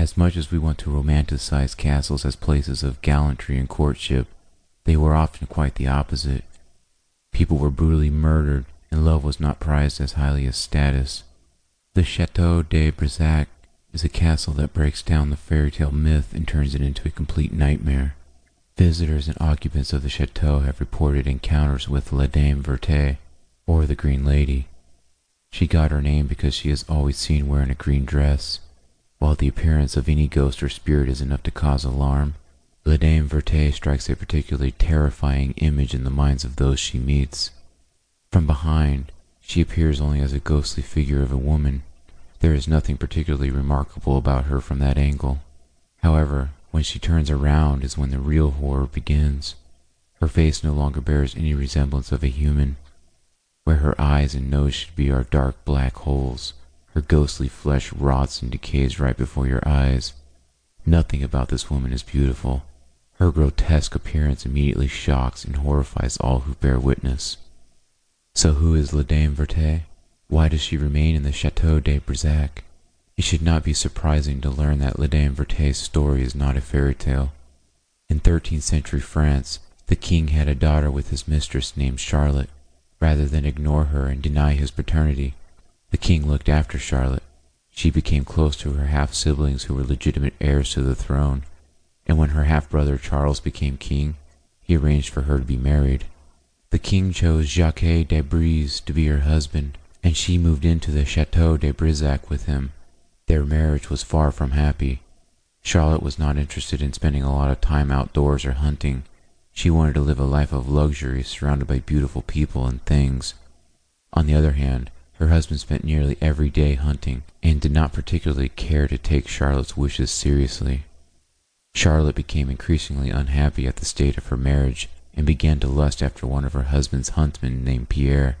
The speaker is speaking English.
As much as we want to romanticize castles as places of gallantry and courtship, they were often quite the opposite. People were brutally murdered, and love was not prized as highly as status. The Chateau de Brissac is a castle that breaks down the fairy tale myth and turns it into a complete nightmare. Visitors and occupants of the chateau have reported encounters with La Dame Verte, or the Green Lady. She got her name because she is always seen wearing a green dress. While the appearance of any ghost or spirit is enough to cause alarm, La Dame Verte strikes a particularly terrifying image in the minds of those she meets. From behind, she appears only as a ghostly figure of a woman. There is nothing particularly remarkable about her from that angle. However, when she turns around is when the real horror begins. Her face no longer bears any resemblance of a human. Where her eyes and nose should be are dark black holes. Her ghostly flesh rots and decays right before your eyes. Nothing about this woman is beautiful. Her grotesque appearance immediately shocks and horrifies all who bear witness. So who is La Dame Verte? Why does she remain in the Chateau de Brissac? It should not be surprising to learn that La Dame Verte's story is not a fairy tale. In 13th century France, the king had a daughter with his mistress named Charlotte. Rather than ignore her and deny his paternity, the king looked after Charlotte. She became close to her half siblings who were legitimate heirs to the throne, and when her half brother Charles became king, he arranged for her to be married. The king chose Jacques de Brézé to be her husband, and she moved into the Chateau de Brissac with him. Their marriage was far from happy. Charlotte was not interested in spending a lot of time outdoors or hunting. She wanted to live a life of luxury surrounded by beautiful people and things. On the other hand, her husband spent nearly every day hunting and did not particularly care to take Charlotte's wishes seriously. Charlotte became increasingly unhappy at the state of her marriage and began to lust after one of her husband's huntsmen named Pierre.